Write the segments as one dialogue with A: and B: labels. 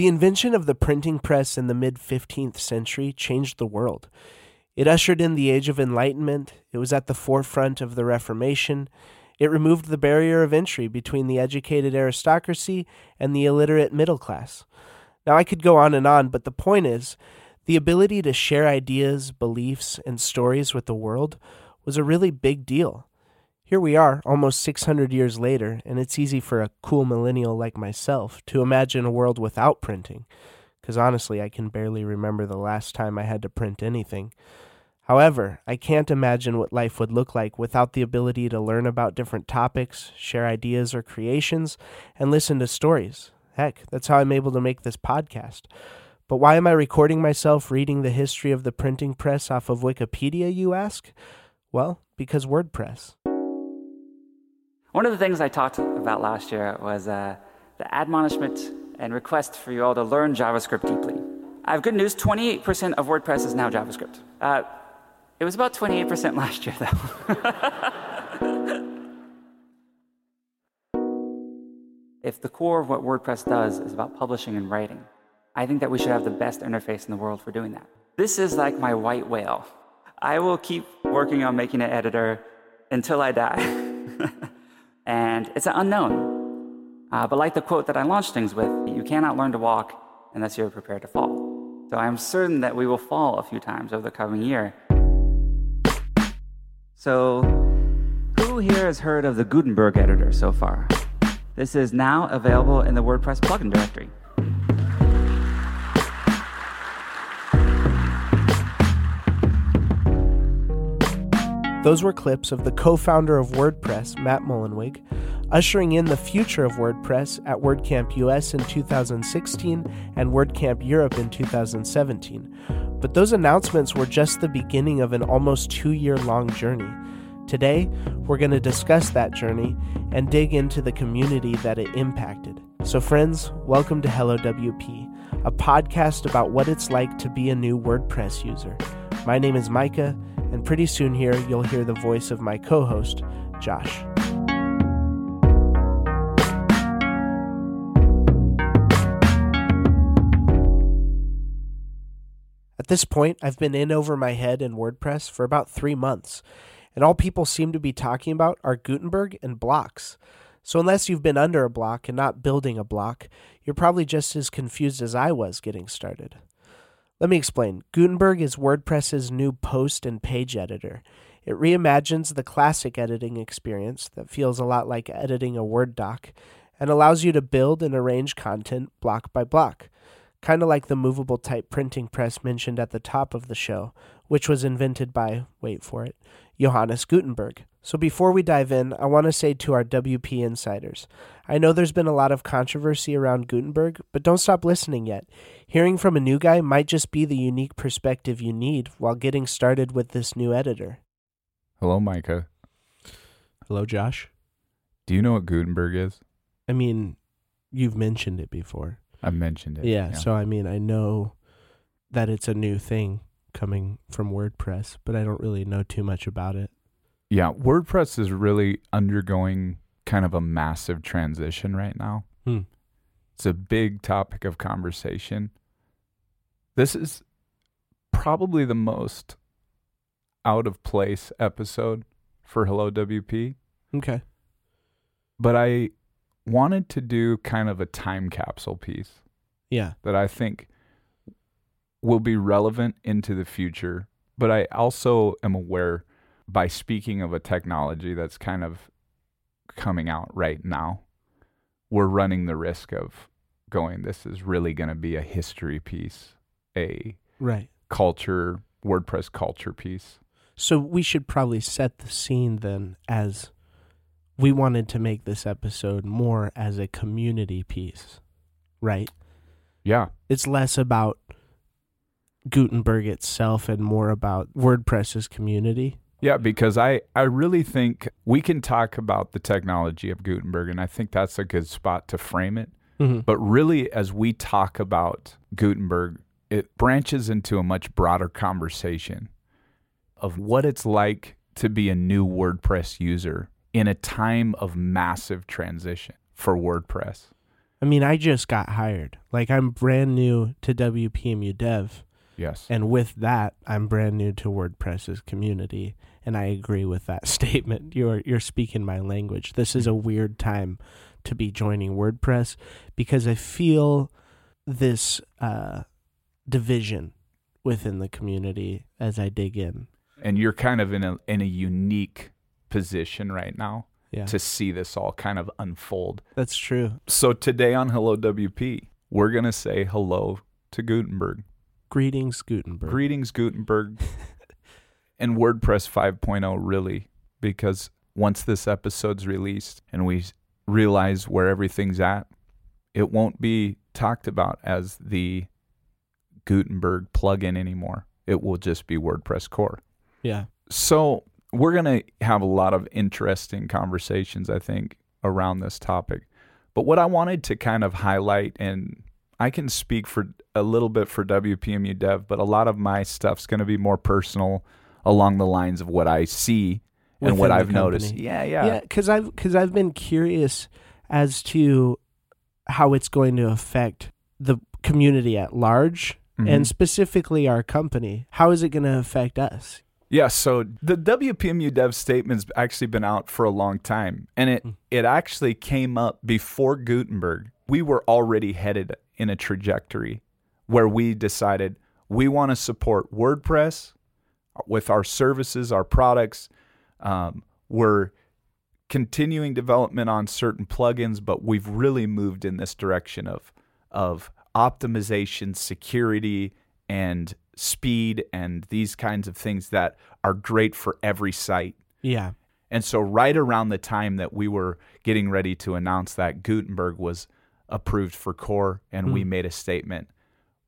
A: The invention of the printing press in the mid 15th century changed the world. It ushered in the Age of Enlightenment, it was at the forefront of the Reformation, it removed the barrier of entry between the educated aristocracy and the illiterate middle class. Now, I could go on and on, but the point is the ability to share ideas, beliefs, and stories with the world was a really big deal. Here we are, almost 600 years later, and it's easy for a cool millennial like myself to imagine a world without printing, because honestly, I can barely remember the last time I had to print anything. However, I can't imagine what life would look like without the ability to learn about different topics, share ideas or creations, and listen to stories. Heck, that's how I'm able to make this podcast. But why am I recording myself reading the history of the printing press off of Wikipedia, you ask? Well, because WordPress.
B: One of the things I talked about last year was uh, the admonishment and request for you all to learn JavaScript deeply. I have good news 28% of WordPress is now JavaScript. Uh, it was about 28% last year, though. if the core of what WordPress does is about publishing and writing, I think that we should have the best interface in the world for doing that. This is like my white whale. I will keep working on making an editor until I die. and it's an unknown. Uh, but like the quote that I launched things with, you cannot learn to walk unless you're prepared to fall. So I'm certain that we will fall a few times over the coming year. So, who here has heard of the Gutenberg editor so far? This is now available in the WordPress plugin directory.
A: Those were clips of the co founder of WordPress, Matt Mullenweg, ushering in the future of WordPress at WordCamp US in 2016 and WordCamp Europe in 2017. But those announcements were just the beginning of an almost two year long journey. Today, we're going to discuss that journey and dig into the community that it impacted. So, friends, welcome to Hello WP, a podcast about what it's like to be a new WordPress user. My name is Micah and pretty soon here you'll hear the voice of my co host, Josh. At this point, I've been in over my head in WordPress for about three months, and all people seem to be talking about are Gutenberg and blocks. So, unless you've been under a block and not building a block, you're probably just as confused as I was getting started. Let me explain. Gutenberg is WordPress's new post and page editor. It reimagines the classic editing experience that feels a lot like editing a Word doc and allows you to build and arrange content block by block, kind of like the movable type printing press mentioned at the top of the show, which was invented by, wait for it, Johannes Gutenberg. So before we dive in, I want to say to our WP insiders I know there's been a lot of controversy around Gutenberg, but don't stop listening yet. Hearing from a new guy might just be the unique perspective you need while getting started with this new editor.
C: Hello, Micah.
A: Hello, Josh.
C: Do you know what Gutenberg is?
A: I mean, you've mentioned it before.
C: I've mentioned it.
A: Yeah, so I mean, I know that it's a new thing coming from WordPress, but I don't really know too much about it.
C: Yeah, WordPress is really undergoing kind of a massive transition right now.
A: Hmm.
C: It's a big topic of conversation. This is probably the most out of place episode for Hello WP,
A: Okay.
C: but I wanted to do kind of a time capsule piece
A: Yeah.
C: that I think will be relevant into the future. But I also am aware by speaking of a technology that's kind of coming out right now, we're running the risk of going, this is really going to be a history piece, a
A: Right.
C: culture, WordPress culture piece.
A: So we should probably set the scene then as we wanted to make this episode more as a community piece, right?
C: Yeah.
A: It's less about Gutenberg itself and more about WordPress's community.
C: Yeah, because I, I really think we can talk about the technology of Gutenberg, and I think that's a good spot to frame it.
A: Mm-hmm.
C: But really, as we talk about Gutenberg, it branches into a much broader conversation of what it's like to be a new WordPress user in a time of massive transition for WordPress.
A: I mean, I just got hired. Like I'm brand new to WPMU Dev,
C: Yes.
A: and with that, I'm brand new to WordPress's community, and I agree with that statement. You're you're speaking my language. This is a weird time to be joining WordPress because I feel this uh, division within the community as I dig in.
C: and you're kind of in a in a unique position right now
A: Yeah,
C: to see this all kind of unfold.
A: that's true.
C: So today on Hello WP, we're going to say hello to Gutenberg.
A: Greetings, Gutenberg.
C: Greetings Gutenberg and WordPress 5.0 really because once this episode's released and we realize where everything's at, it won't be talked about as the Gutenberg plugin anymore. It will just be WordPress core.
A: yeah,
C: So we're going to have a lot of interesting conversations, I think, around this topic. But what I wanted to kind of highlight, and I can speak for a little bit for WPMU Dev, but a lot of my stuff's going to be more personal along the lines of what I see and what I've noticed. Yeah, yeah.
A: yeah because i've because i've been curious as to how it's going to affect the community at large
C: Mhm.
A: and specifically our company how is it going to affect us
C: Yeah, so the WPMU dev statement's actually been out for a long time, and it
A: Mm.
C: it actually came up before Gutenberg. We were already headed in a trajectory where we decided we want to support WordPress with our services, our products. Um, we're continuing development on certain plugins, but we've really moved in this direction of of optimization, security, and speed, and these kinds of things that are great for every site.
A: yeah
C: And so, right around the time that we were getting ready to announce that Gutenberg was approved for core, and we
A: Mm.
C: made a statement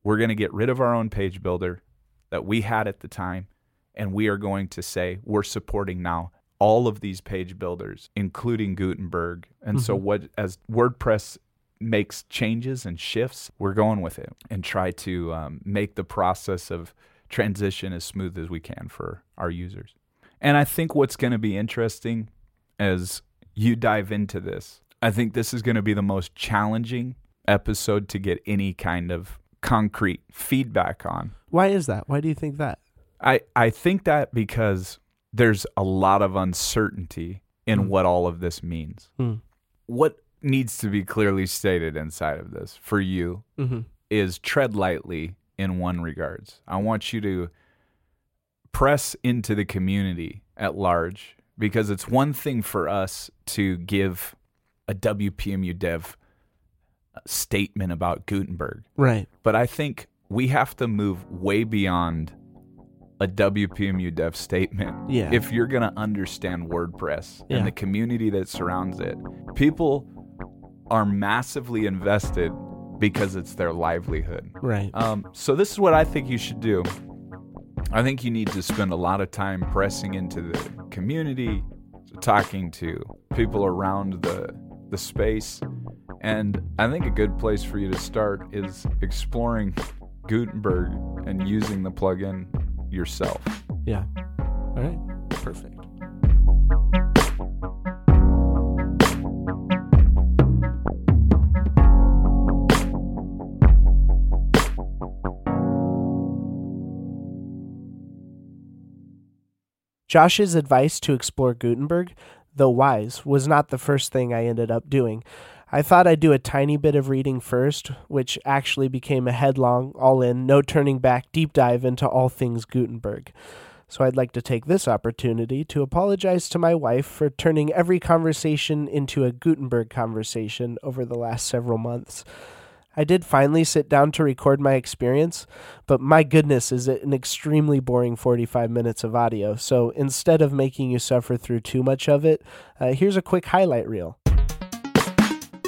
C: we're going to get rid of our own page builder that we had at the time, and we are going to say we're supporting now all of these page builders, including Gutenberg. And so,
A: Mhm.
C: what as WordPress makes changes and shifts, we're going with it and try to um, make the process of transition as smooth as we can for our users. And I think what's going to be interesting as you dive into this, I think this is going to be the most challenging episode to get any kind of concrete feedback on.
A: why is that why do you think that
C: I, I think that because there's a lot of uncertainty in
A: Mm.
C: what all of this means.
A: Mm.
C: What needs to be clearly stated inside of this for you
A: mm-hmm.
C: is tread lightly in one regards. I want you to press into the community at large because it's one thing for us to give a WPMU dev statement about Gutenberg,
A: right
C: but I think we have to move way beyond a WPMU dev statement
A: yeah
C: if you're going to understand WordPress
A: Yeah.
C: and the community that surrounds it. People are massively invested because it's their livelihood.
A: right
C: Um, so this is what I think you should do. I think you need to spend a lot of time pressing into the community, talking to people around the the space, and I think a good place for you to start is exploring Gutenberg and using the plugin yourself.
A: yeah all right perfect Josh's advice to explore Gutenberg, though wise, was not the first thing I ended up doing. I thought I'd do a tiny bit of reading first, which actually became a headlong, all in, no turning back deep dive into all things Gutenberg. So I'd like to take this opportunity to apologize to my wife for turning every conversation into a Gutenberg conversation over the last several months. I did finally sit down to record my experience, but my goodness, is it an extremely boring 45 minutes of audio. So instead of making you suffer through too much of it, uh, here's a quick highlight reel.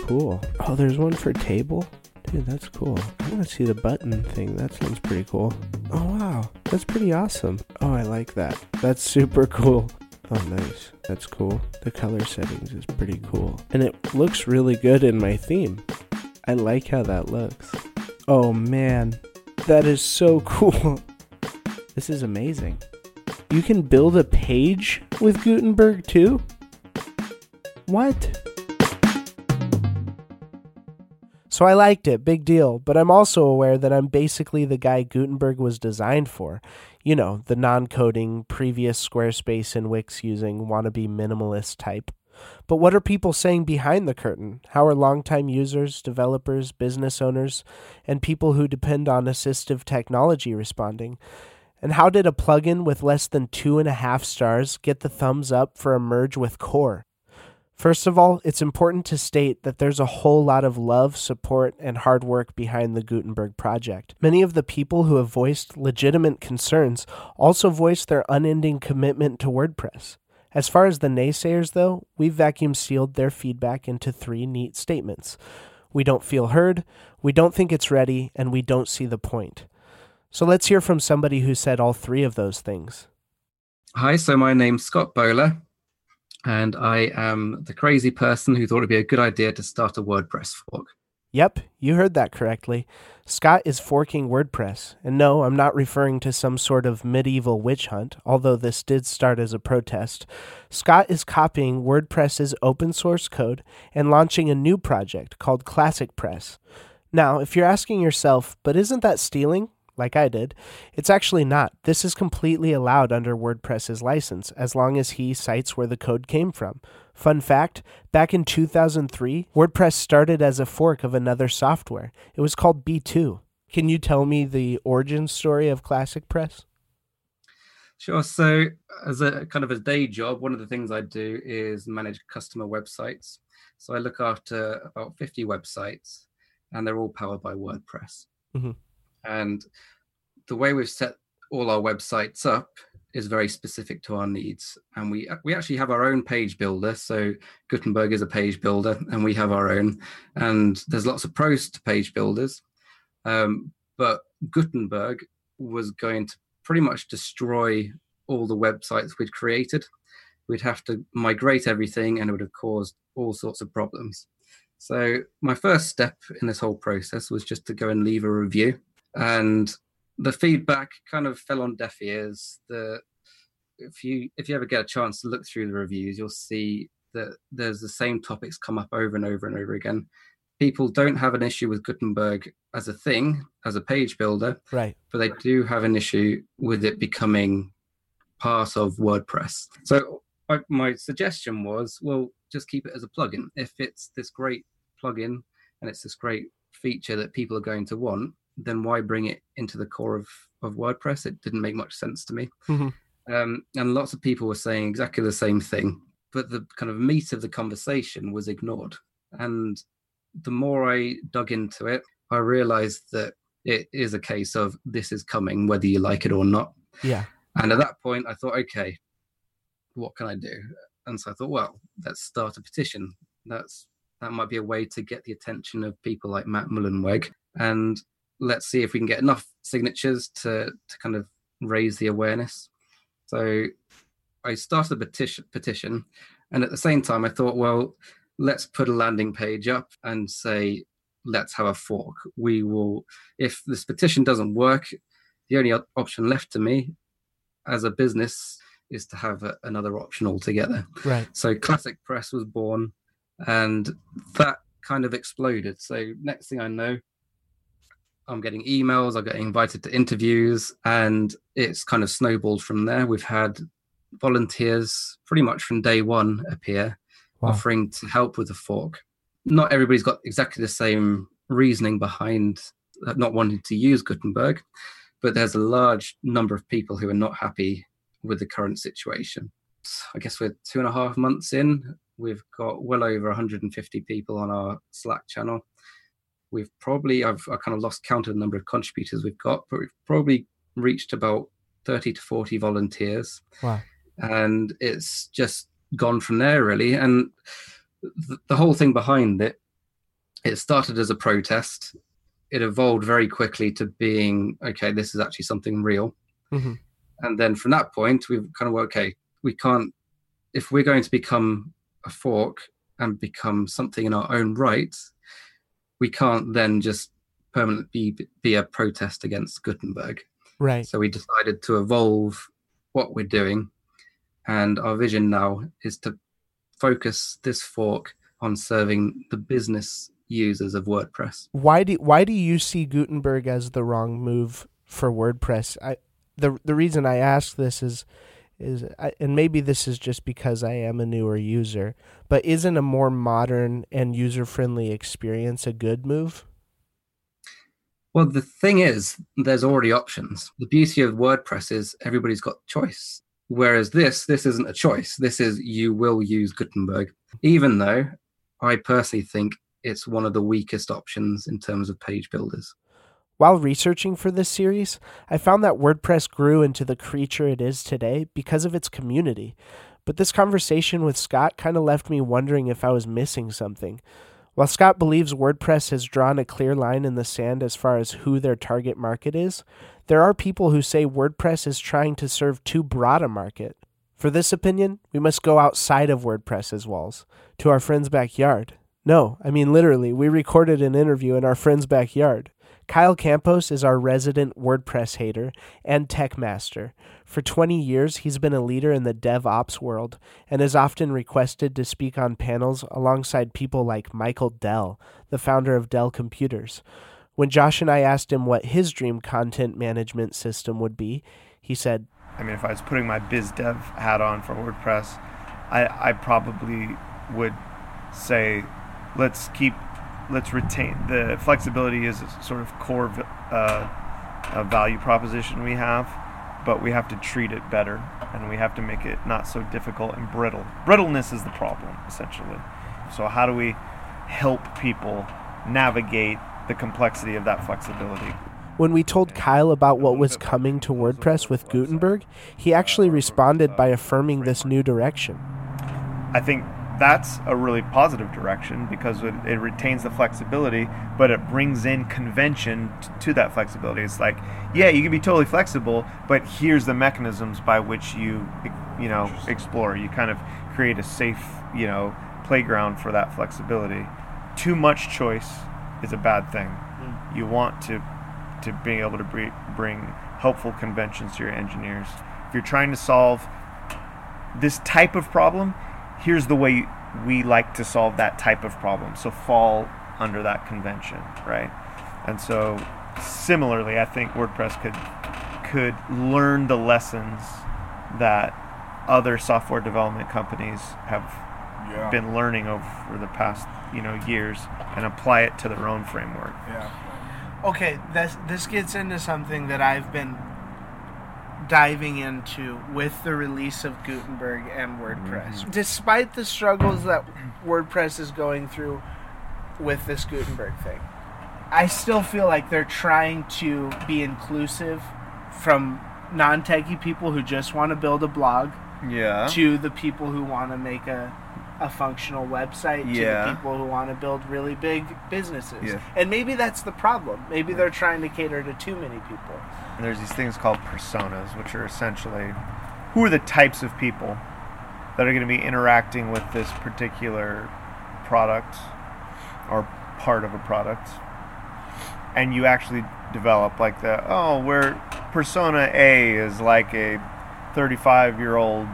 A: Cool. Oh, there's one for table? Dude, that's cool. I want to see the button thing. That sounds pretty cool. Oh, wow. That's pretty awesome. Oh, I like that. That's super cool. Oh, nice. That's cool. The color settings is pretty cool. And it looks really good in my theme. I like how that looks. Oh, man. That is so cool. This is amazing. You can build a page with Gutenberg too? What? So I liked it, big deal, but I'm also aware that I'm basically the guy Gutenberg was designed for. You know, the non coding, previous Squarespace and Wix using wannabe minimalist type. But what are people saying behind the curtain? How are longtime users, developers, business owners, and people who depend on assistive technology responding? And how did a plugin with less than two and a half stars get the thumbs up for a merge with Core? First of all, it's important to state that there's a whole lot of love, support, and hard work behind the Gutenberg project. Many of the people who have voiced legitimate concerns also voiced their unending commitment to WordPress. As far as the naysayers, though, we've vacuum sealed their feedback into three neat statements. We don't feel heard, we don't think it's ready, and we don't see the point. So let's hear from somebody who said all three of those things.
D: Hi, so my name's Scott Bowler, and I am the crazy person who thought it'd be a good idea to start a WordPress fork.
A: Yep, you heard that correctly. Scott is forking WordPress. And no, I'm not referring to some sort of medieval witch hunt, although this did start as a protest. Scott is copying WordPress's open source code and launching a new project called Classic Press. Now, if you're asking yourself, but isn't that stealing? Like I did. It's actually not. This is completely allowed under WordPress's license as long as he cites where the code came from. Fun fact back in 2003, WordPress started as a fork of another software. It was called B2. Can you tell me the origin story of Classic Press?
D: Sure. So, as a kind of a day job, one of the things I do is manage customer websites. So, I look after about 50 websites, and they're all powered by WordPress. Mm-hmm. And the way we've set all our websites up is very specific to our needs. And we we actually have our own page builder. So Gutenberg is a page builder, and we have our own. And there's lots of pros to page builders, um, but Gutenberg was going to pretty much destroy all the websites we'd created. We'd have to migrate everything, and it would have caused all sorts of problems. So my first step in this whole process was just to go and leave a review and the feedback kind of fell on deaf ears. The if you if you ever get a chance to look through the reviews, you'll see that there's the same topics come up over and over and over again. People don't have an issue with Gutenberg as a thing, as a page builder,
A: right?
D: But they do have an issue with it becoming part of WordPress. So my, my suggestion was, well, just keep it as a plugin. If it's this great plugin and it's this great feature that people are going to want, then why bring it into the core of, of WordPress? It didn't make much sense to me. Mm-hmm. Um, and lots of people were saying exactly the same thing, but the kind of meat of the conversation was ignored. And the more I dug into it, I realized that it is a case of this is coming, whether you like it or not.
A: Yeah.
D: And at that point, I thought, okay, what can I do? And so I thought, well, let's start a petition. That's that might be a way to get the attention of people like Matt Mullenweg. And let's see if we can get enough signatures to to kind of raise the awareness. So I started a petition, petition, and at the same time, I thought, well, let's put a landing page up and say, let's have a fork. We will, if this petition doesn't work, the only option left to me as a business is to have a, another option altogether.
A: Right.
D: So Classic Press was born, and that kind of exploded. So next thing I know, I'm getting emails, I'm getting invited to interviews, and it's kind of snowballed from there. We've had volunteers pretty much from day one appear, wow. offering to help with the fork. Not everybody's got exactly the same reasoning behind uh, not wanting to use Gutenberg, but there's a large number of people who are not happy with the current situation. I guess we're two and a half months in. We've got well over 150 people on our Slack channel we've probably I've I kind of lost count of the number of contributors we've got, but we've probably reached about 30 to 40 volunteers.
A: Wow.
D: And it's just gone from there really. And th- the whole thing behind it, it started as a protest. It evolved very quickly to being okay, this is actually something real. Mm-hmm. And then from that point, we've kind of okay, we can't if we're going to become a fork and become something in our own right, we can't then just permanently be, be a protest against Gutenberg.
A: Right.
D: So we decided to evolve what we're doing. And our vision now is to focus this fork on serving the business users of WordPress.
A: Why do why do you see Gutenberg as the wrong move for WordPress? I the the reason I ask this is is and maybe this is just because I am a newer user, but isn't a more modern and user friendly experience a good move?
D: Well, the thing is, there's already options. The beauty of WordPress is everybody's got choice. Whereas this, this isn't a choice. This is you will use Gutenberg, even though I personally think it's one of the weakest options in terms of page builders.
A: While researching for this series, I found that WordPress grew into the creature it is today because of its community. But this conversation with Scott kind of left me wondering if I was missing something. While Scott believes WordPress has drawn a clear line in the sand as far as who their target market is, there are people who say WordPress is trying to serve too broad a market. For this opinion, we must go outside of WordPress's walls, to our friend's backyard. No, I mean literally, we recorded an interview in our friend's backyard. Kyle Campos is our resident WordPress hater and tech master. For 20 years, he's been a leader in the DevOps world and is often requested to speak on panels alongside people like Michael Dell, the founder of Dell Computers. When Josh and I asked him what his dream content management system would be, he said,
E: I mean, if I was putting my biz dev hat on for WordPress, I, I probably would say, let's keep let's retain the flexibility is a sort of core uh, value proposition we have, but we have to treat it better and we have to make it not so difficult and brittle. Brittleness is the problem essentially. So how do we help people navigate the complexity of that flexibility?
A: When we told Kyle about what was coming to WordPress with Gutenberg, he actually responded by affirming this new direction.
E: I think that's a really positive direction because it, it, retains the flexibility, but it brings in convention t- to that flexibility. It's like, yeah, you can be totally flexible, but here's the mechanisms by which you, you know, explore. You kind of create a safe, you know, playground for that flexibility. Too much choice is a bad thing. Mm. You want to, to be able to bring, bring helpful conventions to your engineers. If you're trying to solve this type of problem, here's the way we like to solve that type of problem. So fall under that convention, right? And so similarly, I think WordPress could could learn the lessons that other software development companies have yeah. been learning over the past you know years and apply it to their own framework.
A: Yeah. Okay, this this gets into something that I've been diving into with the release of Gutenberg and WordPress. Mm-hmm. Despite the struggles that WordPress is going through with this Gutenberg thing, I still feel like they're trying to be inclusive from non techie people who just want to build a blog
E: yeah.
A: to the people who want to make a a functional website yeah. to the people who want to build really big businesses. Yeah. And maybe that's the problem. Maybe they're trying to cater to too many people.
E: And there's these things called personas, which are essentially who are the types of people that are going to be interacting with this particular product or part of a product. And you actually develop like the oh, where persona A is like a 35 year old,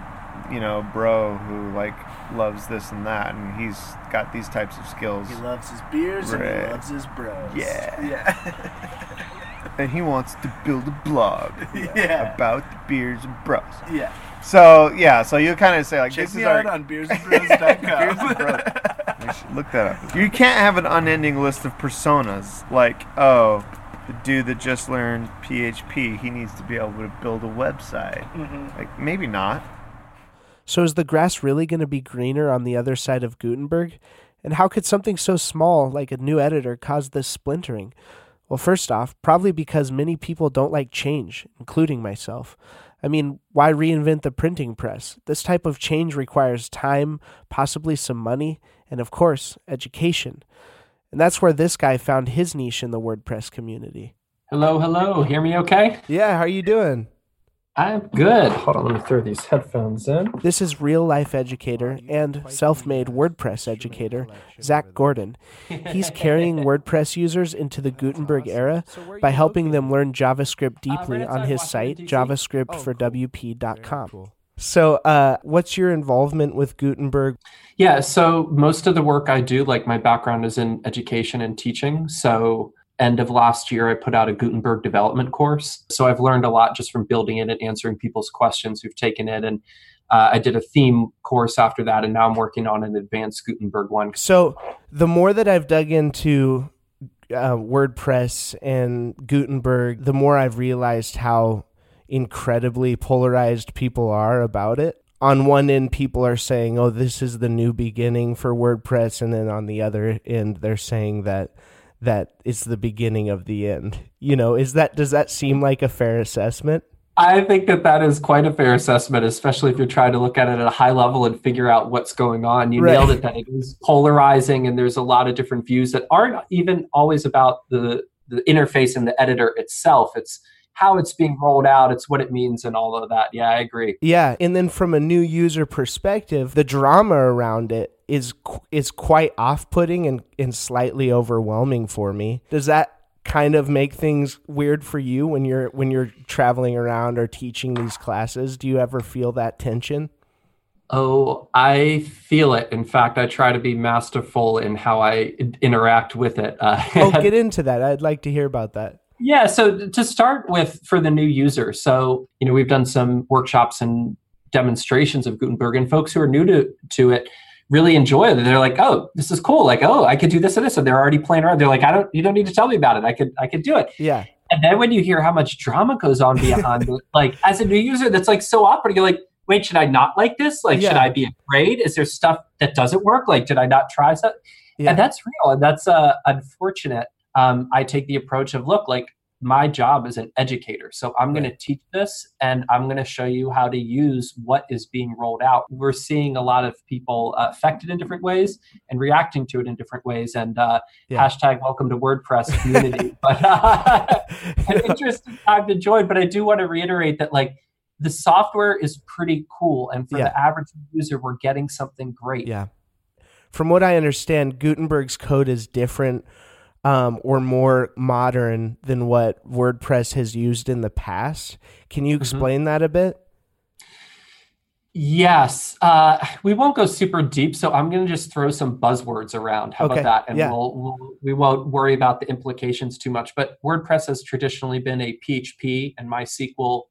E: you know, bro who like loves this and that, and he's got these types of skills.
A: He loves his beers right. and he loves his bros.
E: Yeah.
A: Yeah.
E: and he wants to build a blog
A: yeah.
E: about the beers and bros.
A: Yeah.
E: So yeah, so you kind of say like
A: Check
E: this is our
A: on beersandbros.com.
E: beers and bros. We should look that up. You can't have an unending list of personas like oh. The dude that just learned PHP, he needs to be able to build a website. Mm-hmm. Like maybe not.
A: So is the grass really going to be greener on the other side of Gutenberg? And how could something so small like a new editor cause this splintering? Well, first off, probably because many people don't like change, including myself. I mean, why reinvent the printing press? This type of change requires time, possibly some money, and of course, education. And that's where this guy found his niche in the WordPress community.
F: Hello, hello. Hear me okay?
A: Yeah, how are you doing?
F: I'm good. Hold on, let me throw these headphones in.
A: This is real life educator and self made WordPress educator, Zac Gordon. He's carrying WordPress users into the Gutenberg era by helping them learn JavaScript deeply on his site, JavaScriptforWP.com. So, uh, what's your involvement with Gutenberg?
F: Yeah, so most of the work I do, like my background is in education and teaching. So, end of last year, I put out a Gutenberg development course. So, I've learned a lot just from building it and answering people's questions who've taken it. And uh, I did a theme course after that, and now I'm working on an advanced Gutenberg one.
A: So, the more that I've dug into uh, WordPress and Gutenberg, the more I've realized how incredibly polarized people are about it. On one end, people are saying, oh, this is the new beginning for WordPress. And then on the other end, they're saying that that it's the beginning of the end. You know, is that does that seem like a fair assessment?
F: I think that that is quite a fair assessment, especially if you're trying to look at it at a high level and figure out what's going on. You right. nailed it that it is polarizing, and there's a lot of different views that aren't even always about the the interface and the editor itself. It's how it's being rolled out, it's what it means, and all of that. Yeah, I agree.
A: Yeah, and then from a new user perspective, the drama around it is is quite off-putting and, and slightly overwhelming for me. Does that kind of make things weird for you when you're when you're traveling around or teaching these classes? Do you ever feel that tension?
F: Oh, I feel it. In fact, I try to be masterful in how I interact with it.
A: Uh, oh, get into that. I'd like to hear about that.
F: Yeah. So to start with, for the new user, so you know we've done some workshops and demonstrations of Gutenberg, and folks who are new to to it really enjoy it. They're like, "Oh, this is cool! Like, oh, I could do this and this." And they're already playing around. They're like, "I don't, you don't need to tell me about it. I could, I could do it."
A: Yeah.
F: And then when you hear how much drama goes on behind it, like as a new user, that's like so awkward. You're like, "Wait, should I not like this? Like, yeah. should I be afraid? Is there stuff that doesn't work? Like, did I not try something?" Yeah. And that's real, and that's uh, unfortunate. Um, I take the approach of, look, like my job as an educator. So I'm going to teach this and I'm going to show you how to use what is being rolled out. We're seeing a lot of people uh, affected in different ways and reacting to it in different ways. And uh, yeah. hashtag welcome to WordPress community. but uh, an interesting time to join. But I do want to reiterate that like the software is pretty cool. And for yeah. the average user, we're getting something great.
A: Yeah. From what I understand, Gutenberg's code is different um, or more modern than what WordPress has used in the past. Can you mm-hmm. explain mm-hmm. that a bit?
F: Yes, uh, we won't go super deep, so I'm going to just throw some buzzwords around. How okay. about that? And yeah. we'll, we'll, we won't worry about the implications too much. But WordPress has traditionally been a PHP and MySQL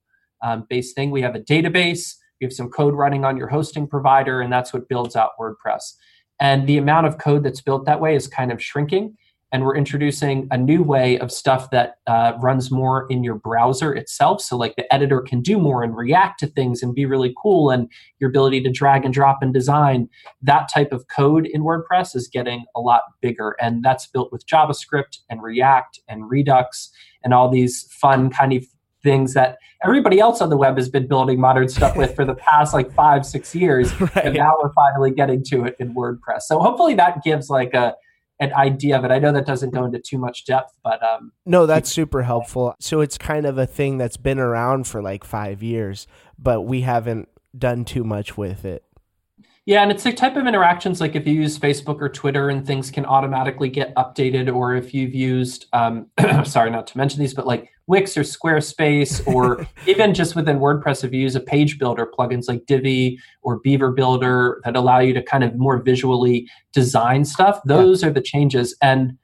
F: um, based thing. We have a database, you have some code running on your hosting provider, and that's what builds out WordPress. And the amount of code that's built that way is kind of shrinking and we're introducing a new way of stuff that uh, runs more in your browser itself. So like the editor can do more and react to things and be really cool and your ability to drag and drop and design that type of code in wordpress is getting a lot bigger. And that's built with javascript and react and redux and all these fun kind of things that everybody else on the web has been building modern stuff with for the past like five six years. Right. and now we're finally getting to it in wordpress. So hopefully that gives like a an idea of it. I know that doesn't go into too much depth, but um,
A: no, that's super helpful. So it's kind of a thing that's been around for like five years, but we haven't done too much with it.
F: Yeah, and it's the type of interactions like if you use Facebook or Twitter and things can automatically get updated, or if you've used, um, sorry, not to mention these, but like Wix or Squarespace, or even just within WordPress, if you use a page builder plugins like Divi or Beaver Builder that allow you to kind of more visually design stuff, those yeah. are the changes. And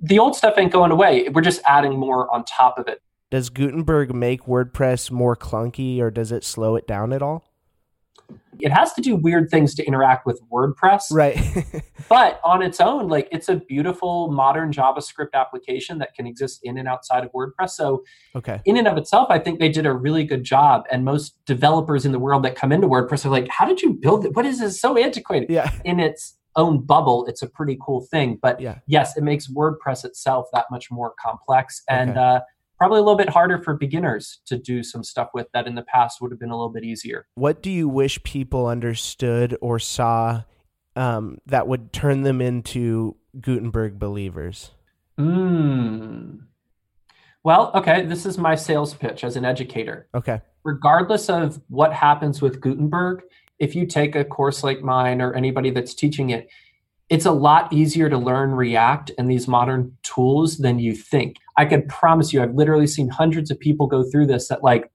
F: the old stuff ain't going away. We're just adding more on top of it.
A: Does Gutenberg make WordPress more clunky or does it slow it down at all?
F: It has to do weird things to interact with WordPress.
A: Right.
F: but on its own, like it's a beautiful modern JavaScript application that can exist in and outside of WordPress. So,
A: okay.
F: in and of itself, I think they did a really good job. And most developers in the world that come into WordPress are like, how did you build it? What is this so antiquated?
A: Yeah.
F: In its own bubble, it's a pretty cool thing. But
A: yeah.
F: yes, it makes WordPress itself that much more complex. And, okay. uh, probably a little bit harder for beginners to do some stuff with that in the past would have been a little bit easier.
A: What do you wish people understood or saw um, that would turn them into Gutenberg believers?
F: Hmm. Well, okay, this is my sales pitch as an educator.
A: Okay.
F: Regardless of what happens with Gutenberg, if you take a course like mine or anybody that's teaching it, it's a lot easier to learn React and these modern tools than you think. I can promise you, I've literally seen hundreds of people go through this that like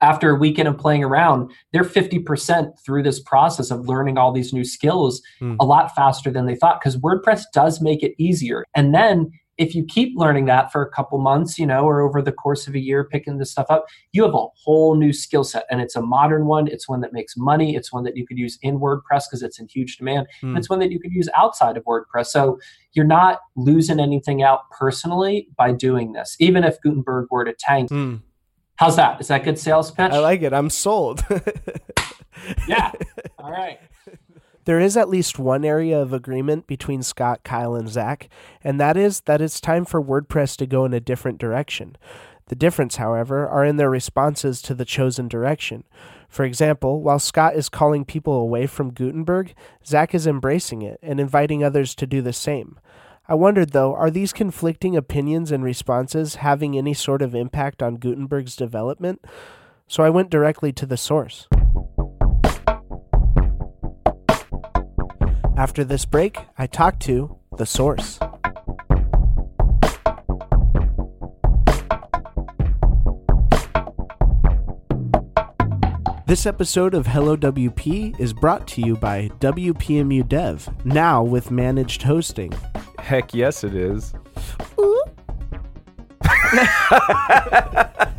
F: after a weekend of playing around, they're 50% through this process of learning all these new skills mm. a lot faster than they thought because WordPress does make it easier. And then if you keep learning that for a couple months, you know, or over the course of a year, picking this stuff up, you have a whole new skill set. And it's a modern one. It's one that makes money. It's one that you could use in WordPress because it's in huge demand. Mm. it's one that you could use outside of WordPress. So you're not losing anything out personally by doing this, even if Gutenberg were to tank. Mm. How's that? Is that good sales pitch? I
A: like it. I'm sold.
F: yeah. All right.
A: There is at least one area of agreement between Scott, Kyle, and Zac, and that is that it's time for WordPress to go in a different direction. The difference, however, are in their responses to the chosen direction. For example, while Scott is calling people away from Gutenberg, Zac is embracing it and inviting others to do the same. I wondered, though, are these conflicting opinions and responses having any sort of impact on Gutenberg's development? So I went directly to the source. After this break, I talk to the source. This episode of Hello WP is brought to you by WPMU Dev, now with managed hosting.
C: Heck yes, it is.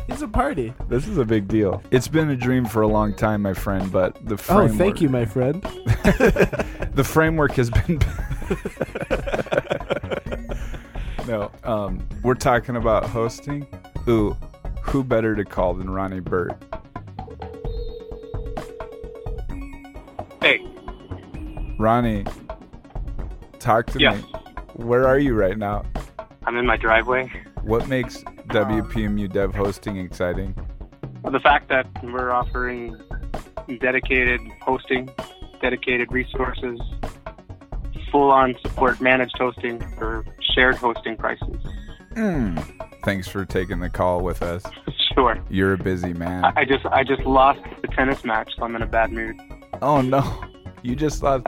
A: it's a party.
C: This is a big deal. It's been a dream for a long time, my friend, but the
A: framework... Oh, thank you, my friend.
C: the framework has been No, um, we're talking about hosting. Ooh, who better to call than Ronnie Burt?
G: Hey.
C: Ronnie, talk to
G: yes.
C: me. Where are you right now?
G: I'm in my driveway.
C: What makes WPMU Dev Hosting exciting?
G: The fact that we're offering dedicated hosting, dedicated resources, full on support managed hosting for shared hosting prices.
C: Mm. Thanks for taking the call with us.
G: Sure.
C: You're a busy man.
G: I just I just lost the tennis match, so I'm in a bad mood.
C: Oh no. You just lost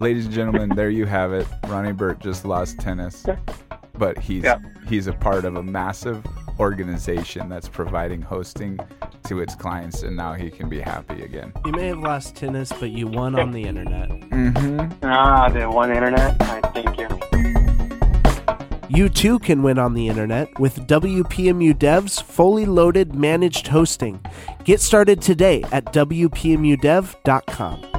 C: Ladies and gentlemen, there you have it. Ronnie Burt just lost tennis. But he's yeah. he's a part of a massive organization that's providing hosting to its clients, and now he can be happy again.
A: You may have lost tennis, but you won on the internet.
C: Mm-hmm.
G: Ah, the one internet. I thank you.
A: You too can win on the internet with WPMU Dev's fully loaded managed hosting. Get started today at WPMUDev.com.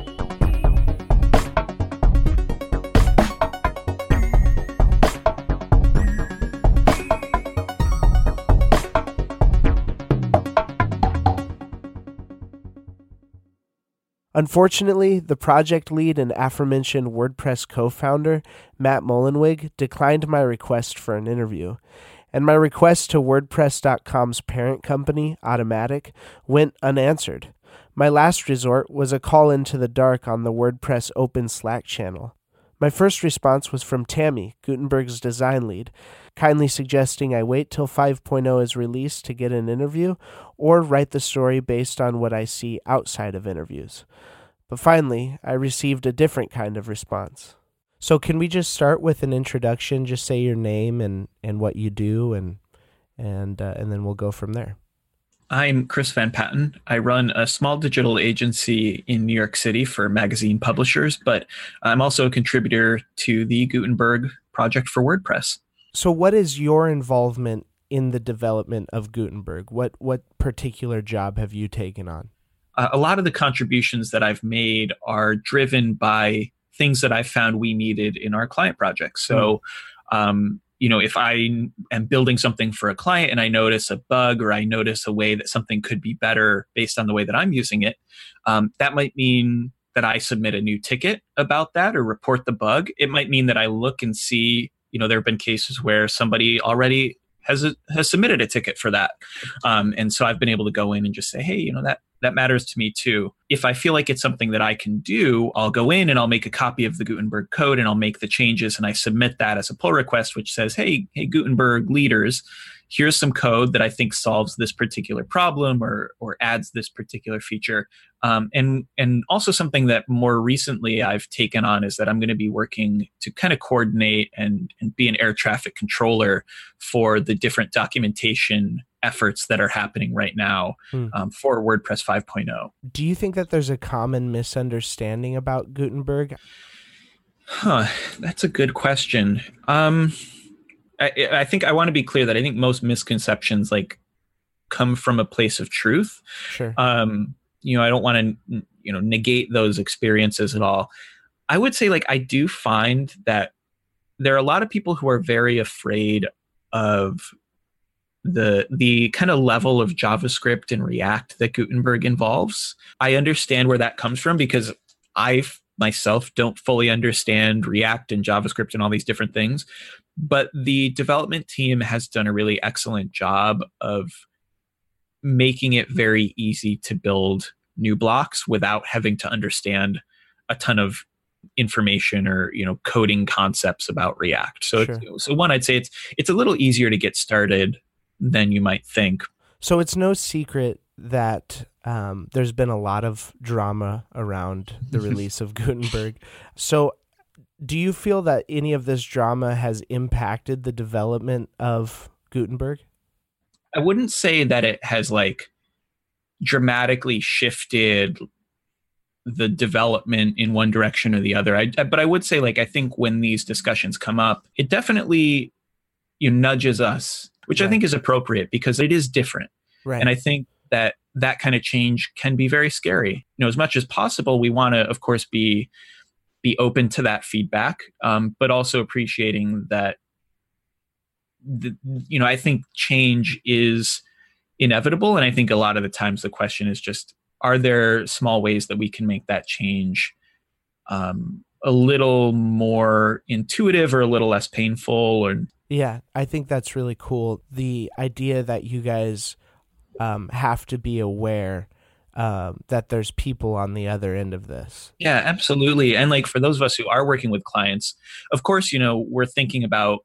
A: Unfortunately, the project lead and aforementioned WordPress co founder, Matt Mullenweg, declined my request for an interview, and my request to WordPress.com's parent company, Automattic, went unanswered. My last resort was a call into the dark on the WordPress Open Slack channel. My first response was from Tammie, Gutenberg's design lead, kindly suggesting I wait till 5.0 is released to get an interview or write the story based on what I see outside of interviews. But finally, I received a different kind of response. So, can we just start with an introduction? Just say your name and, and what you do, and and uh, and then we'll go from there.
H: I'm Chris Van Patten. I run a small digital agency in New York City for magazine publishers, but I'm also a contributor to the Gutenberg project for WordPress.
A: So, what is your involvement in the development of Gutenberg? What what particular job have you taken on?
H: Uh, a lot of the contributions that I've made are driven by things that I found we needed in our client projects. So, mm. um, you know, if I am building something for a client and I notice a bug or I notice a way that something could be better based on the way that I'm using it, um, that might mean that I submit a new ticket about that or report the bug. It might mean that I look and see, you know, there have been cases where somebody already has a, has submitted a ticket for that, um, and so I've been able to go in and just say, hey, you know, that that matters to me too. If I feel like it's something that I can do, I'll go in and I'll make a copy of the Gutenberg code and I'll make the changes and I submit that as a pull request, which says, hey, hey, Gutenberg leaders, here's some code that I think solves this particular problem or or adds this particular feature. Um, and and also something that more recently I've taken on is that I'm going to be working to kind of coordinate and and be an air traffic controller for the different documentation efforts that are happening right now hmm. um, for WordPress 5.0.
A: Do you think that there's a common misunderstanding about Gutenberg?
H: Huh, that's a good question. Um, I, I think I want to be clear that I think most misconceptions like come from a place of truth.
A: Sure.
H: Um, you know, I don't want to you know negate those experiences at all. I would say like I do find that there are a lot of people who are very afraid of the the kind of level of JavaScript and React that Gutenberg involves. I understand where that comes from because I myself don't fully understand React and JavaScript and all these different things, but the development team has done a really excellent job of making it very easy to build new blocks without having to understand a ton of information or you know coding concepts about react. So sure. so one i'd say it's it's a little easier to get started than you might think.
A: So it's no secret that um, there's been a lot of drama around the release of gutenberg. So do you feel that any of this drama has impacted the development of gutenberg
H: i wouldn't say that it has like dramatically shifted the development in one direction or the other. I, but I would say, like, I think when these discussions come up, it definitely you know, nudges us, which right. I think is appropriate because it is different.
A: Right.
H: And I think that that kind of change can be very scary. You know, as much as possible, we want to, of course, be be open to that feedback, um, but also appreciating that. The, you know, I think change is inevitable, and I think a lot of the times the question is just are there small ways that we can make that change um, a little more intuitive or a little less painful or
A: yeah i think that's really cool the idea that you guys um, have to be aware um, that there's people on the other end of this
H: yeah absolutely and like for those of us who are working with clients of course you know we're thinking about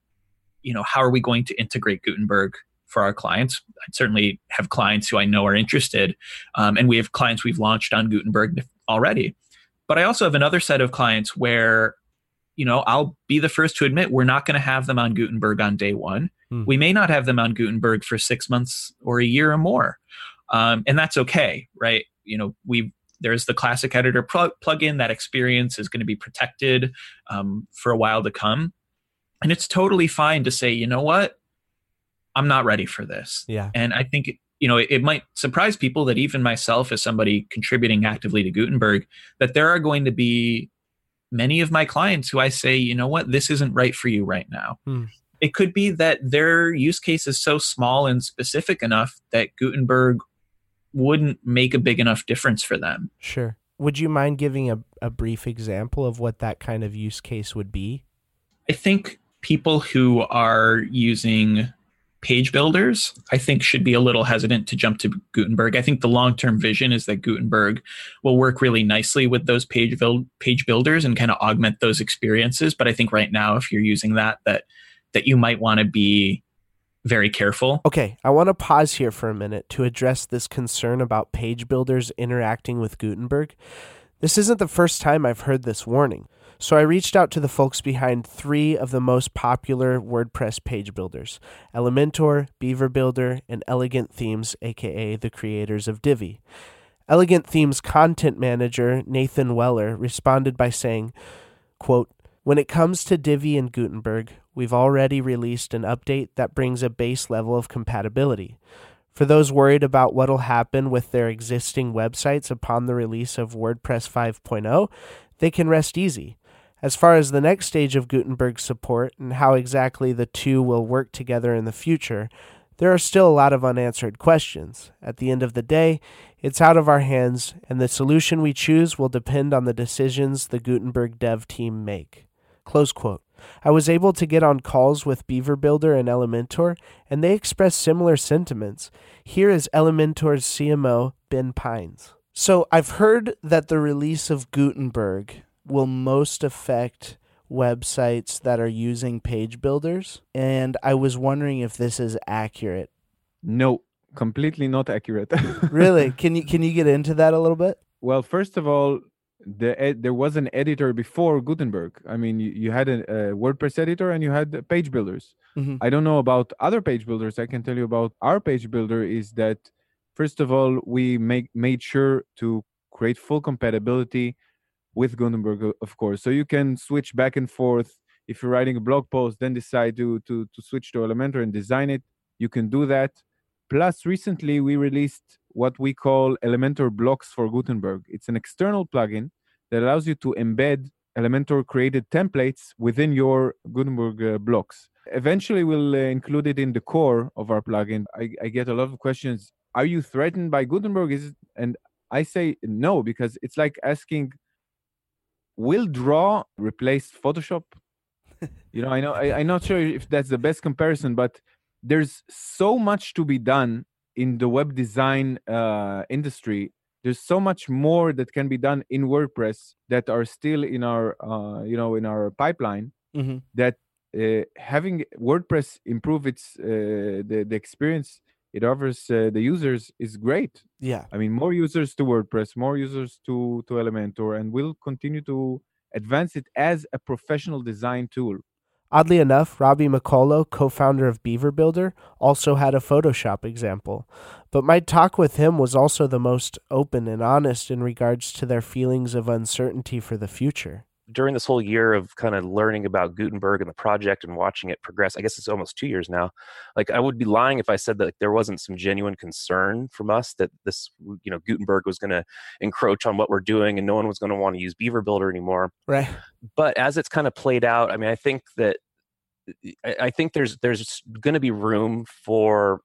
H: you know how are we going to integrate gutenberg for our clients. I certainly have clients who I know are interested, um, and we have clients we've launched on Gutenberg already. But I also have another set of clients where, you know, I'll be the first to admit we're not going to have them on Gutenberg on day one. Hmm. We may not have them on Gutenberg for six months or a year or more, um, and that's okay, right? You know, we there's the classic editor plug- plugin. That experience is going to be protected um, for a while to come, and it's totally fine to say, you know what, I'm not ready for this.
A: Yeah.
H: And I think you know, it, it, might surprise people that even myself, as somebody contributing actively to Gutenberg, that there are going to be many of my clients who I say, you know what, this isn't right for you right now. Hmm. It could be that their use case is so small and specific enough that Gutenberg wouldn't make a big enough difference for them.
A: Sure. Would you mind giving a, a brief example of what that kind of use case would be?
H: I think people who are using page builders, I think should be a little hesitant to jump to Gutenberg. I think the long-term vision is that Gutenberg will work really nicely with those page build page builders and kind of augment those experiences. But I think right now, if you're using that, that that you might want to be very careful.
A: Okay, I want to pause here for a minute to address this concern about page builders interacting with Gutenberg. This isn't the first time I've heard this warning. So I reached out to the folks behind three of the most popular WordPress page builders Elementor, Beaver Builder, and Elegant Themes, aka the creators of Divi. Elegant Themes content manager Nathan Weller responded by saying, quote, when it comes to Divi and Gutenberg, we've already released an update that brings a base level of compatibility. For those worried about what'll happen with their existing websites upon the release of WordPress 5.0, they can rest easy. As far as the next stage of Gutenberg support and how exactly the two will work together in the future, there are still a lot of unanswered questions. At the end of the day, it's out of our hands, and the solution we choose will depend on the decisions the Gutenberg dev team make. Close quote. I was able to get on calls with Beaver Builder and Elementor, and they expressed similar sentiments. Here is Elementor's CMO, Ben Pines. So I've heard that the release of Gutenberg will most affect websites that are using page builders. And I was wondering if this is accurate.
I: No, completely not accurate.
A: really? Can you can you get into that a little bit?
I: Well, first of all, the ed- there was an editor before Gutenberg. I mean, you, you had a, a, WordPress editor and you had page builders. Mm-hmm. I don't know about other page builders. I can tell you about our page builder is that first of all, we make made sure to create full compatibility with Gutenberg, of course. So you can switch back and forth. If you're writing a blog post, then decide to to to switch to Elementor and design it. You can do that. Plus, recently we released what we call Elementor blocks for Gutenberg. It's an external plugin that allows you to embed Elementor created templates within your Gutenberg uh, blocks. Eventually, we'll uh, include it in the core of our plugin. I, I, get a lot of questions. Are you threatened by Gutenberg? Is and I say no because it's like asking, will Draw replace Photoshop? you know, I know I, I'm not sure if that's the best comparison, but there's so much to be done in the web design uh, industry there's so much more that can be done in wordpress that are still in our uh, you know in our pipeline mm-hmm. that uh, having wordpress improve its uh, the, the experience it offers uh, the users is great.
A: Yeah.
I: I mean more users to wordpress more users to to elementor and we'll continue to advance it as a professional design tool
A: Oddly enough, Robbie McCullough, co founder of Beaver Builder, also had a Photoshop example. But my talk with him was also the most open and honest in regards to their feelings of uncertainty for the future.
J: During this whole year of kind of learning about Gutenberg and the project and watching it progress, I guess it's almost two years now. Like I would be lying if I said that like, there wasn't some genuine concern from us that this, you know, Gutenberg was going to encroach on what we're doing and no one was going to want to use Beaver Builder anymore.
A: Right.
J: But as it's kind of played out, I mean, I think that I think there's there's going to be room for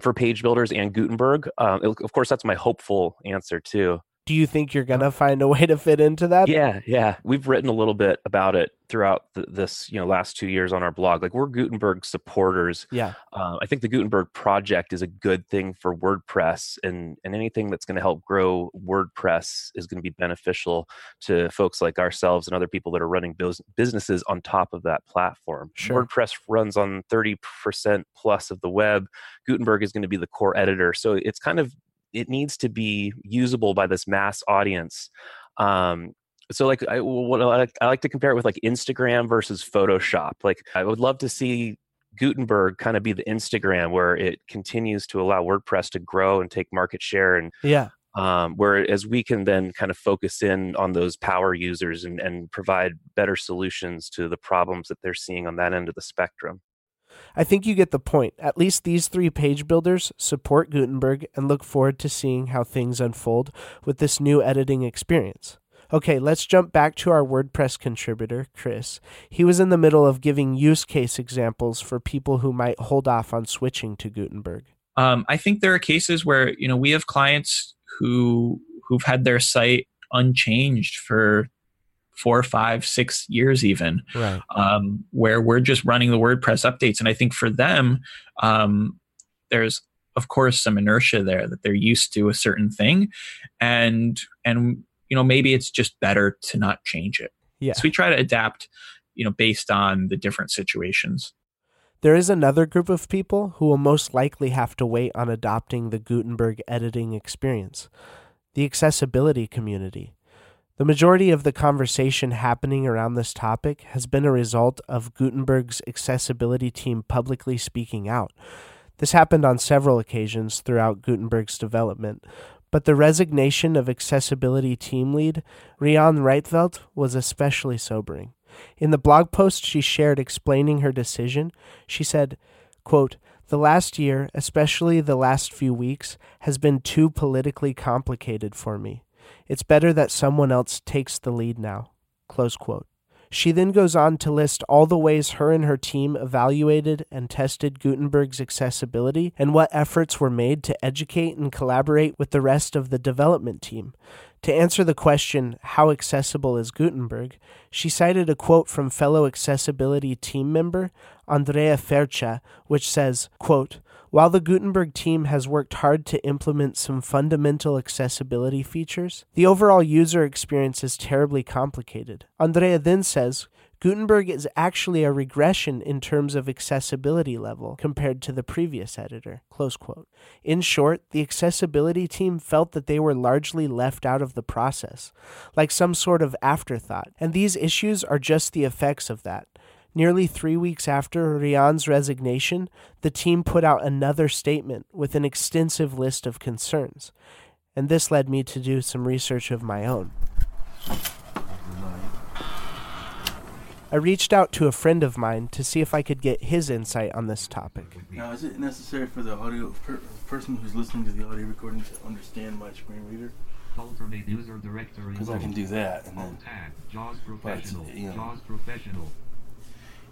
J: for page builders and Gutenberg. Um, of course, that's my hopeful answer too
A: do you think you're gonna find a way to fit into that?
J: Yeah yeah. We've written a little bit about it throughout the, this you know last two years on our blog. Like we're gutenberg supporters.
A: Yeah.
J: Uh, i think the gutenberg project is a good thing for wordpress and and anything that's going to help grow wordpress is going to be beneficial to folks like ourselves and other people that are running businesses on top of that platform.
A: Sure.
J: wordpress runs on 30% plus of the web. Gutenberg is going to be the core editor. So it's kind of it needs to be usable by this mass audience um, so like I, what I like, I like to compare it with like instagram versus photoshop like i would love to see gutenberg kind of be the instagram where it continues to allow wordpress to grow and take market share and
A: yeah.
J: um, whereas we can then kind of focus in on those power users and, and provide better solutions to the problems that they're seeing on that end of the spectrum
A: I think you get the point. At least these three page builders support Gutenberg and look forward to seeing how things unfold with this new editing experience. Okay, let's jump back to our WordPress contributor, Chris. He was in the middle of giving use case examples for people who might hold off on switching to Gutenberg.
H: Um, I think there are cases where you know we have clients who who've had their site unchanged for four, five, six years, even,
A: right.
H: um, where we're just running the WordPress updates. And I think for them, um, there's of course some inertia there that they're used to a certain thing, and and you know maybe it's just better to not change it.
A: Yeah.
H: So we try to adapt, you know, based on the different situations.
A: There is another group of people who will most likely have to wait on adopting the Gutenberg editing experience the accessibility community. The majority of the conversation happening around this topic has been a result of Gutenberg's accessibility team publicly speaking out. This happened on several occasions throughout Gutenberg's development, but the resignation of accessibility team lead Rian Rietveld was especially sobering. In the blog post she shared explaining her decision, she said, quote, the last year, especially the last few weeks, has been too politically complicated for me. It's better that someone else takes the lead now. Close quote. She then goes on to list all the ways her and her team evaluated and tested Gutenberg's accessibility and what efforts were made to educate and collaborate with the rest of the development team. To answer the question, How accessible is Gutenberg? she cited a quote from fellow accessibility team member Andrea Fercia, which says, quote, while the Gutenberg team has worked hard to implement some fundamental accessibility features, the overall user experience is terribly complicated. Andrea then says, Gutenberg is actually a regression in terms of accessibility level compared to the previous editor. In short, the accessibility team felt that they were largely left out of the process, like some sort of afterthought, and these issues are just the effects of that. Nearly three weeks after Rian's resignation, the team put out another statement with an extensive list of concerns, and this led me to do some research of my own. I reached out to a friend of mine to see if I could get his insight on this topic.
K: Now, is it necessary for the audio per, person who's listening to the audio recording to understand my screen reader?
L: Alternate user directory.
K: Because I can do that, and then.
L: Tag, JAWS Professional.
K: you know,
L: JAWS Professional.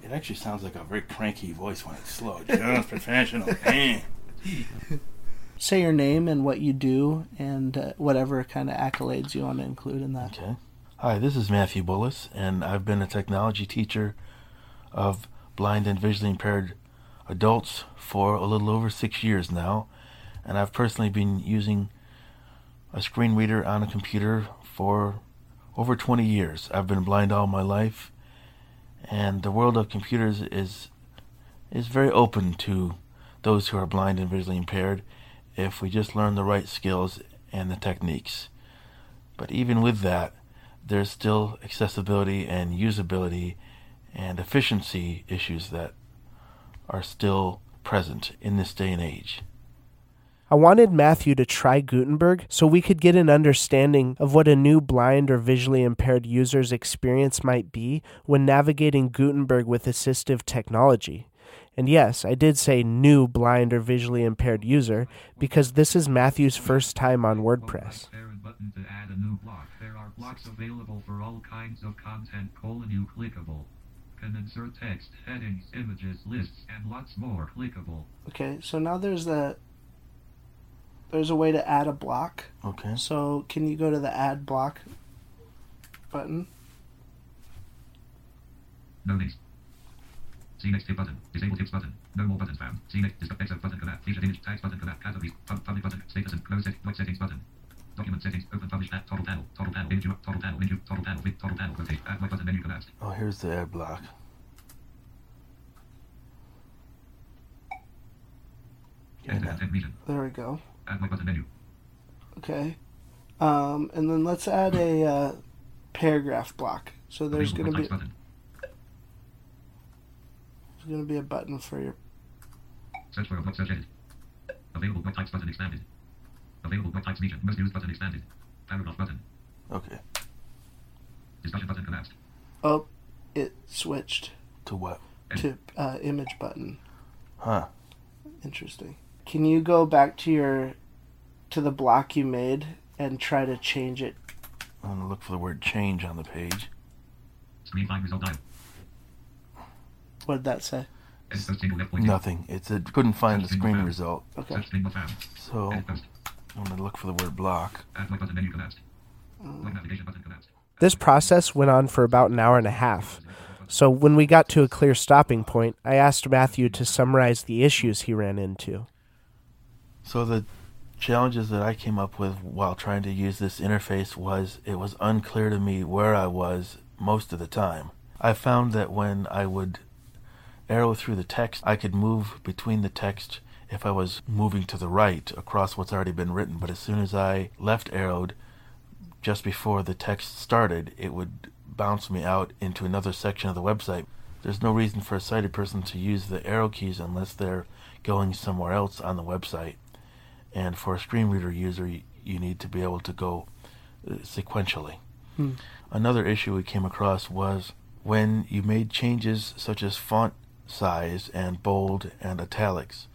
K: It actually sounds like a very cranky voice when it's slow. JAWS Professional. Man.
M: Say your name and what you do, and uh, whatever kind of accolades you want to include in that.
K: Okay. Hi, this is Matthew Bullis, and I've been a technology teacher of blind and visually impaired adults for a little over six years now. And I've personally been using a screen reader on a computer for over 20 years. I've been blind all my life, and the world of computers is is very open to those who are blind and visually impaired if we just learn the right skills and the techniques. But even with that, there's still accessibility and usability and efficiency issues that are still present in this day and age.
A: I wanted Matthew to try Gutenberg so we could get an understanding of what a new blind or visually impaired user's experience might be when navigating Gutenberg with assistive technology. And yes, I did say new blind or visually impaired user because this is Matthew's first time on WordPress There are
L: blocks available for all kinds of content colon you clickable. Can insert text, headings, images, lists, and lots more clickable.
M: Okay, so now there's a there's a way to add a block.
K: Okay.
M: So can you go to the add block button?
L: No links. See next tip button. Disable tips button. No more buttons found. See next discuss button collab. Featured image tags button collab. Categories. Public button. Status and close set. Voice settings button. Document settings. Open publish app. Total panel. Total panel. Menu. Total panel. Menu. Total panel. With total panel. Rotate. Add my button menu collapsed.
K: Oh, here's the add block.
L: Enter content region.
M: There we go.
L: Add my button menu.
M: Okay. Um, and then let's add a uh, paragraph block. So there's going to be
L: button.
M: there's going to be a button for your
L: Search for a block search edit. Available web types button expanded. Available web types region. Most used button expanded. Paragraph button.
K: Okay.
L: Discussion button collapsed.
M: Oh, it switched
K: To what?
M: to uh, image button.
K: Huh.
M: Interesting. Can you go back to your to the block you made and try to change it?
K: I'm gonna look for the word change on the page.
L: Screen find result dial.
M: What did that say?
L: Edit post single left point.
K: Nothing. It said couldn't find the screen result.
M: Okay.
L: Search string not found.
K: So I'm gonna look for the word block.
L: Add my button menu collapsed. Mm. Web navigation button collapsed.
A: This process went on for about an hour and a half. So when we got to a clear stopping point, I asked Matthew to summarize the issues he ran into.
K: So the challenges that I came up with while trying to use this interface was it was unclear to me where I was most of the time. I found that when I would arrow through the text, I could move between the text if I was moving to the right across what's already been written, but as soon as I left arrowed just before the text started, it would bounce me out into another section of the website. There's no reason for a sighted person to use the arrow keys unless they're going somewhere else on the website. And for a screen reader user, you, you need to be able to go uh, sequentially.
M: Hmm.
K: Another issue we came across was when you made changes such as font size and bold and italics.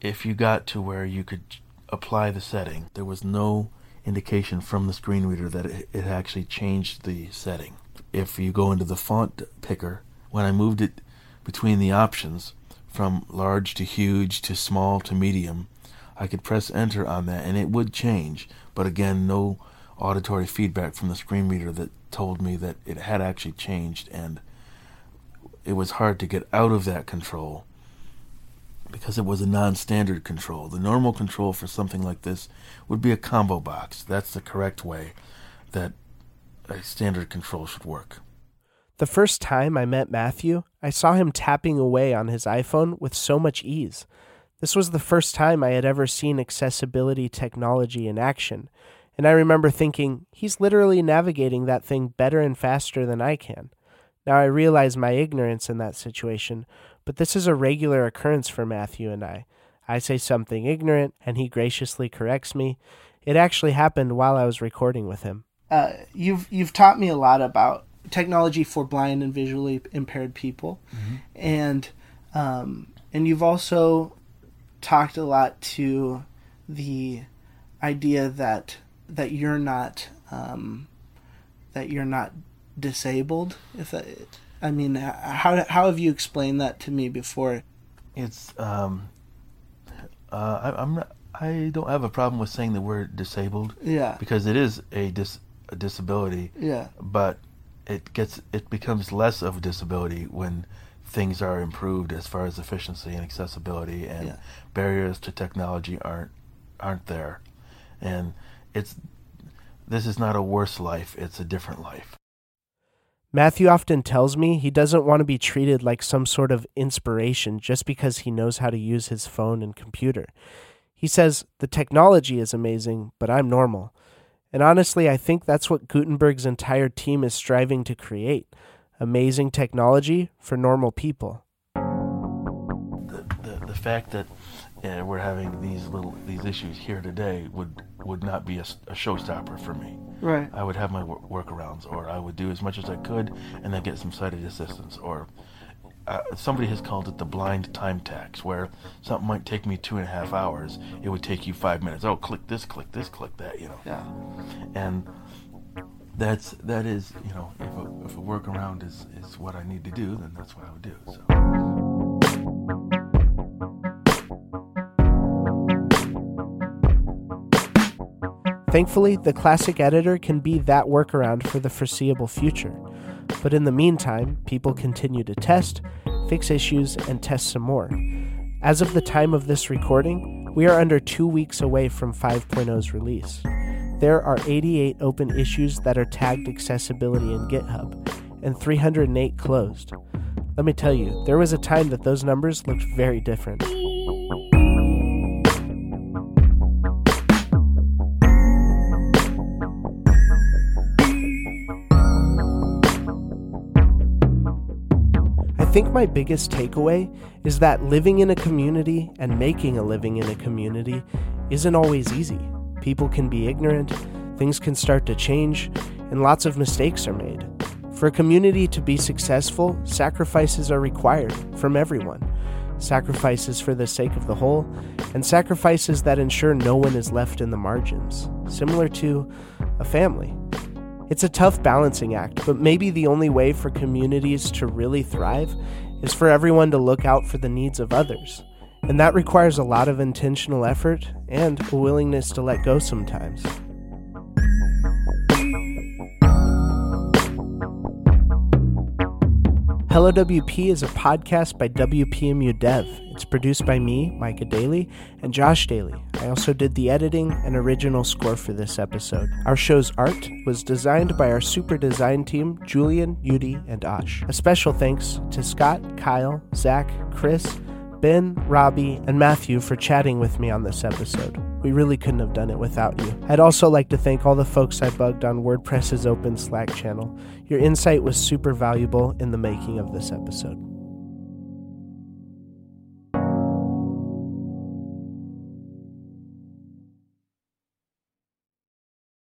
K: If you got to where you could apply the setting, there was no indication from the screen reader that it, it actually changed the setting. If you go into the font picker, when I moved it between the options from large to huge to small to medium, I could press enter on that and it would change. But again, no auditory feedback from the screen reader that told me that it had actually changed and it was hard to get out of that control because it was a non-standard control. The normal control for something like this would be a combo box. That's the correct way that a standard control should work.
A: The first time I met Matthew, I saw him tapping away on his iPhone with so much ease. This was the first time I had ever seen accessibility technology in action, and I remember thinking, he's literally navigating that thing better and faster than I can. Now, I realize my ignorance in that situation, but this is a regular occurrence for Matthew and I. I say something ignorant, and he graciously corrects me. It actually happened while I was recording with him.
M: Uh, you've you've taught me a lot about technology for blind and visually impaired people, mm-hmm. and um, and you've also talked a lot to the idea that that you're not um, that you're not disabled. If that, I mean, how how have you explained that to me before?
K: It's um, uh, I, I'm not. I don't have a problem with saying the word disabled.
M: Yeah.
K: Because it is a dis a disability.
M: Yeah.
K: But it gets it becomes less of a disability when things are improved as far as efficiency and accessibility and yeah. barriers to technology aren't aren't there. And it's this is not a worse life, it's a different life.
A: Matthew often tells me he doesn't want to be treated like some sort of inspiration just because he knows how to use his phone and computer. He says, The technology is amazing, but I'm normal. And honestly, I think that's what Gutenberg's entire team is striving to create amazing technology for normal people.
K: The, the, the fact that uh, we're having these little these issues here today would would not be a, a showstopper for me.
M: Right.
K: I would have my workarounds, or I would do as much as I could, and then get some sighted assistance. Or uh, somebody has called it the blind time tax, where something might take me two and a half hours, it would take you five minutes. Oh, click this, click this, click that. You know.
M: Yeah.
K: And that's that is you know if a, if a workaround is is what I need to do, then that's what I would do. So.
A: Thankfully, the classic editor can be that workaround for the foreseeable future. But in the meantime, people continue to test, fix issues, and test some more. As of the time of this recording, we are under two weeks away from 5.0's release. There are 88 open issues that are tagged accessibility in GitHub, and 308 closed. Let me tell you, there was a time that those numbers looked very different. I think my biggest takeaway is that living in a community and making a living in a community isn't always easy. People can be ignorant, things can start to change, and lots of mistakes are made. For a community to be successful, sacrifices are required from everyone. Sacrifices for the sake of the whole, and sacrifices that ensure no one is left in the margins, similar to a family. It's a tough balancing act, but maybe the only way for communities to really thrive is for everyone to look out for the needs of others. And that requires a lot of intentional effort and a willingness to let go sometimes. Hello WP is a podcast by WPMU Dev. It's produced by me, Micah Daly, and Josh Daly. I also did the editing and original score for this episode. Our show's art was designed by our super design team, Julian, Yudi, and Ash. A special thanks to Scott, Kyle, Zach, Chris, Ben, Robbie, and Matthew for chatting with me on this episode. We really couldn't have done it without you. I'd also like to thank all the folks I bugged on WordPress's open Slack channel. Your insight was super valuable in the making of this episode.